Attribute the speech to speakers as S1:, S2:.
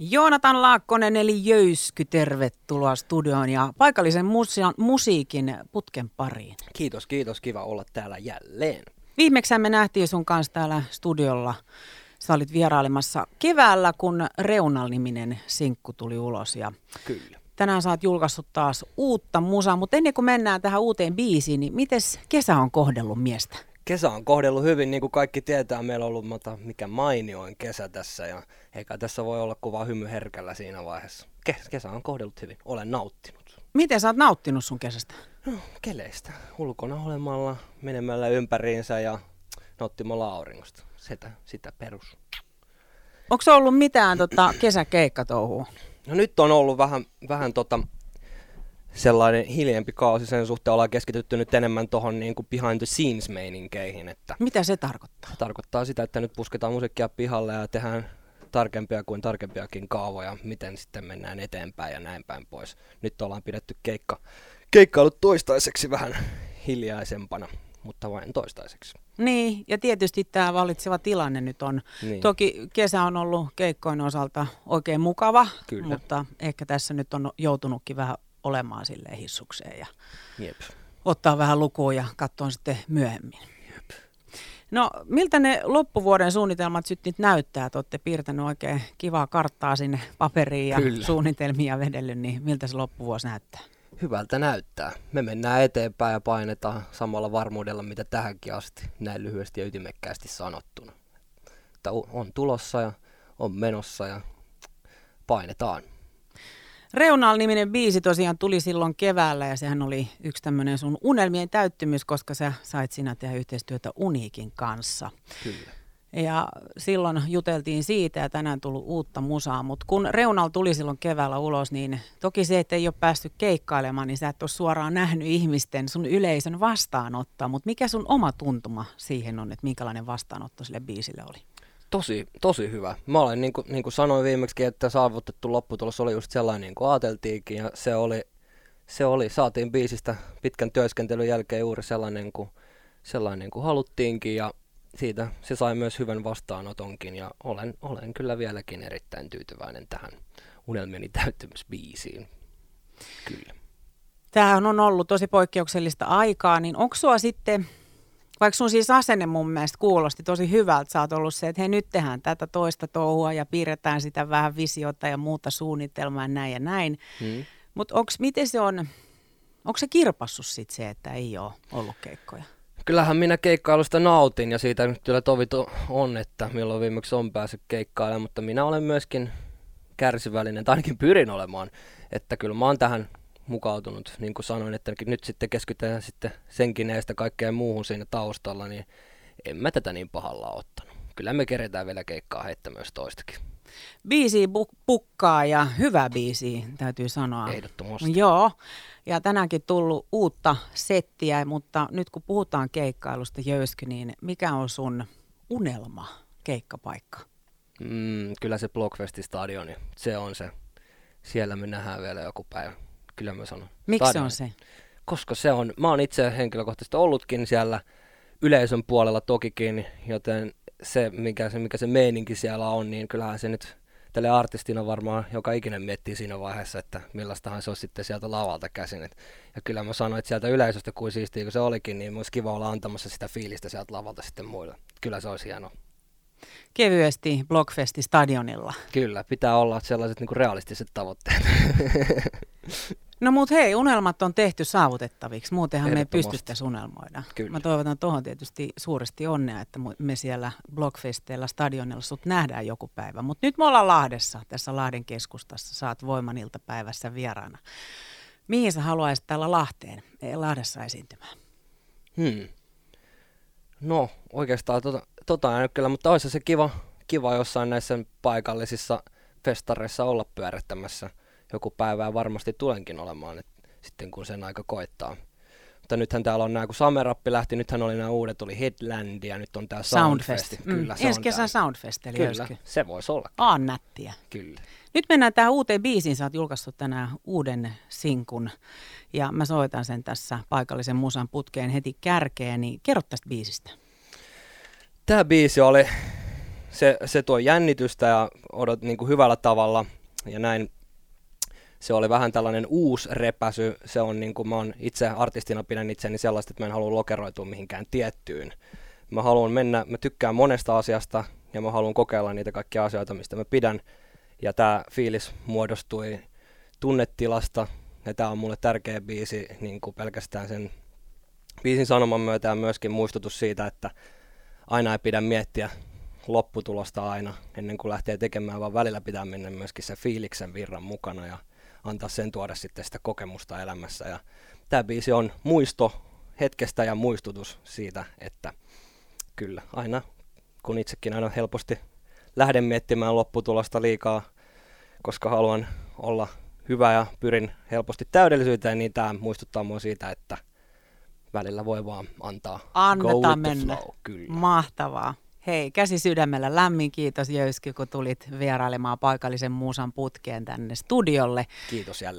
S1: Joonatan Laakkonen eli Jöysky, tervetuloa studioon ja paikallisen musiikin putken pariin.
S2: Kiitos, kiitos. Kiva olla täällä jälleen.
S1: Viimeksi me nähtiin sun kanssa täällä studiolla. Sä olit vierailemassa keväällä, kun Reunal-niminen sinkku tuli ulos. Ja
S2: Kyllä.
S1: tänään sä oot julkaissut taas uutta musaa, mutta ennen kuin mennään tähän uuteen biisiin, niin miten kesä on kohdellut miestä?
S2: Kesä on kohdellut hyvin, niin kuin kaikki tietää. Meillä on ollut mata, mikä mainioin kesä tässä ja eikä tässä voi olla kuvaa hymy herkällä siinä vaiheessa. Kes- kesä on kohdellut hyvin. Olen nauttinut.
S1: Miten sä oot nauttinut sun kesästä?
S2: No, keleistä. Ulkona olemalla, menemällä ympäriinsä ja nauttimalla auringosta. Sitä, sitä perus.
S1: Onko se ollut mitään tota, kesäkeikkatouhua?
S2: No nyt on ollut vähän, vähän tota, sellainen hiljempi kausi sen suhteen. Ollaan keskitytty nyt enemmän tuohon niin kuin behind the scenes meininkeihin, että
S1: Mitä se tarkoittaa?
S2: tarkoittaa sitä, että nyt pusketaan musiikkia pihalle ja tehdään tarkempia kuin tarkempiakin kaavoja, miten sitten mennään eteenpäin ja näin päin pois. Nyt ollaan pidetty keikka, keikkailut toistaiseksi vähän hiljaisempana, mutta vain toistaiseksi.
S1: Niin, ja tietysti tämä vallitseva tilanne nyt on.
S2: Niin.
S1: Toki kesä on ollut keikkojen osalta oikein mukava,
S2: Kyllä.
S1: mutta ehkä tässä nyt on joutunutkin vähän olemaan sille hissukseen ja
S2: Jep.
S1: ottaa vähän lukuun ja katsoa sitten myöhemmin. No, miltä ne loppuvuoden suunnitelmat sitten nyt näyttää? Että olette piirtänyt oikein kivaa karttaa sinne paperiin ja
S2: Kyllä.
S1: suunnitelmia vedellyt, niin miltä se loppuvuosi näyttää?
S2: Hyvältä näyttää. Me mennään eteenpäin ja painetaan samalla varmuudella, mitä tähänkin asti, näin lyhyesti ja ytimekkäästi sanottuna. Että on tulossa ja on menossa ja painetaan.
S1: Reunal-niminen biisi tosiaan tuli silloin keväällä ja sehän oli yksi tämmöinen sun unelmien täyttymys, koska sä sait sinä tehdä yhteistyötä Uniikin kanssa.
S2: Kyllä.
S1: Ja silloin juteltiin siitä ja tänään tullut uutta musaa, mutta kun Reunal tuli silloin keväällä ulos, niin toki se, että ei ole päässyt keikkailemaan, niin sä et ole suoraan nähnyt ihmisten, sun yleisön vastaanottaa, mutta mikä sun oma tuntuma siihen on, että minkälainen vastaanotto sille biisille oli?
S2: Tosi, tosi hyvä. Mä olen, niin kuin, niin kuin sanoin viimeksi, että saavutettu lopputulos oli just sellainen, niin kuin ajateltiinkin, ja se oli, se oli, saatiin biisistä pitkän työskentelyn jälkeen juuri sellainen kuin, sellainen kuin haluttiinkin, ja siitä se sai myös hyvän vastaanotonkin, ja olen, olen kyllä vieläkin erittäin tyytyväinen tähän unelmieni täyttymysbiisiin. Kyllä.
S1: Tämähän on ollut tosi poikkeuksellista aikaa, niin onko sua sitten, vaikka sun siis asenne mun mielestä kuulosti tosi hyvältä, sä oot ollut se, että hei nyt tehdään tätä toista touhua ja piirretään sitä vähän visiota ja muuta suunnitelmaa ja näin ja näin.
S2: Hmm.
S1: Mutta miten se on, onko se kirpassut sit se, että ei ole ollut keikkoja?
S2: Kyllähän minä keikkailusta nautin ja siitä nyt kyllä tovito on, että milloin viimeksi on päässyt keikkailemaan, mutta minä olen myöskin kärsivällinen, tai ainakin pyrin olemaan, että kyllä mä oon tähän mukautunut, niin kuin sanoin, että nyt sitten keskitytään sitten senkin eestä kaikkeen muuhun siinä taustalla, niin en mä tätä niin pahalla ottanut. Kyllä me keretään vielä keikkaa heittää myös toistakin.
S1: Biisi bu- pukkaa ja hyvä biisi, täytyy sanoa.
S2: Ehdottomasti.
S1: Joo, ja tänäänkin tullut uutta settiä, mutta nyt kun puhutaan keikkailusta Jöysky, niin mikä on sun unelma keikkapaikka?
S2: Mm, kyllä se Blockfestin stadioni, se on se. Siellä me nähdään vielä joku päivä. Kyllä mä sanon.
S1: Miksi se on se?
S2: koska se on, mä oon itse henkilökohtaisesti ollutkin siellä yleisön puolella tokikin, joten se mikä, se, mikä se meininki siellä on, niin kyllähän se nyt tälle artistina varmaan joka ikinen miettii siinä vaiheessa, että millaistahan se on sitten sieltä lavalta käsin. Et, ja kyllä mä sanoin, että sieltä yleisöstä kuin siistiä kun se olikin, niin olisi kiva olla antamassa sitä fiilistä sieltä lavalta sitten muille. Kyllä se olisi hienoa.
S1: Kevyesti Blockfesti stadionilla.
S2: Kyllä, pitää olla sellaiset niin realistiset tavoitteet.
S1: No mut hei, unelmat on tehty saavutettaviksi, muutenhan me ei pystyttäisi unelmoida.
S2: Kyllä.
S1: Mä toivotan tuohon tietysti suuresti onnea, että me siellä Blockfesteillä stadionilla sut nähdään joku päivä. Mutta nyt me ollaan Lahdessa, tässä Lahden keskustassa, saat voiman iltapäivässä vieraana. Mihin sä haluaisit täällä Lahteen, eh, Lahdessa esiintymään?
S2: Hmm. No, oikeastaan tota, tota en kyllä, mutta olisi se kiva, kiva jossain näissä paikallisissa festareissa olla pyörittämässä joku päivä ja varmasti tulenkin olemaan, et, sitten kun sen aika koittaa. Mutta nythän täällä on nämä, kun Samerappi lähti, nythän oli nämä uudet, oli Headland ja nyt on tämä
S1: Soundfest.
S2: Soundfest.
S1: Mm,
S2: Kyllä, se
S1: ensi kesän. Soundfest, eli
S2: Kyllä,
S1: Jöysky.
S2: se voisi olla,
S1: Aa, nättiä.
S2: kyllä.
S1: Nyt mennään tähän uuteen biisiin. Sä oot julkaissut tänään uuden sinkun ja mä soitan sen tässä paikallisen musan putkeen heti kärkeen. Niin kerro tästä biisistä.
S2: Tämä biisi oli, se, se tuo jännitystä ja odot niin kuin hyvällä tavalla ja näin. Se oli vähän tällainen uusi repäsy. Se on niin kuin mä oon itse artistina pidän itseni sellaista, että mä en halua lokeroitua mihinkään tiettyyn. Mä haluan mennä, mä tykkään monesta asiasta ja mä haluan kokeilla niitä kaikkia asioita, mistä mä pidän. Ja tämä fiilis muodostui tunnetilasta ja tämä on mulle tärkeä biisi niin kuin pelkästään sen biisin sanoman myötä ja myöskin muistutus siitä, että aina ei pidä miettiä lopputulosta aina ennen kuin lähtee tekemään, vaan välillä pitää mennä myöskin se fiiliksen virran mukana ja antaa sen tuoda sitten sitä kokemusta elämässä. Ja tämä biisi on muisto hetkestä ja muistutus siitä, että kyllä aina, kun itsekin aina helposti lähden miettimään lopputulosta liikaa, koska haluan olla hyvä ja pyrin helposti täydellisyyteen, niin tämä muistuttaa mua siitä, että välillä voi vaan antaa
S1: Annetaan mennä.
S2: flow. Kyllä.
S1: Mahtavaa. Hei, käsi sydämellä lämmin kiitos Jöyski, kun tulit vierailemaan paikallisen muusan putkeen tänne studiolle.
S2: Kiitos jälleen.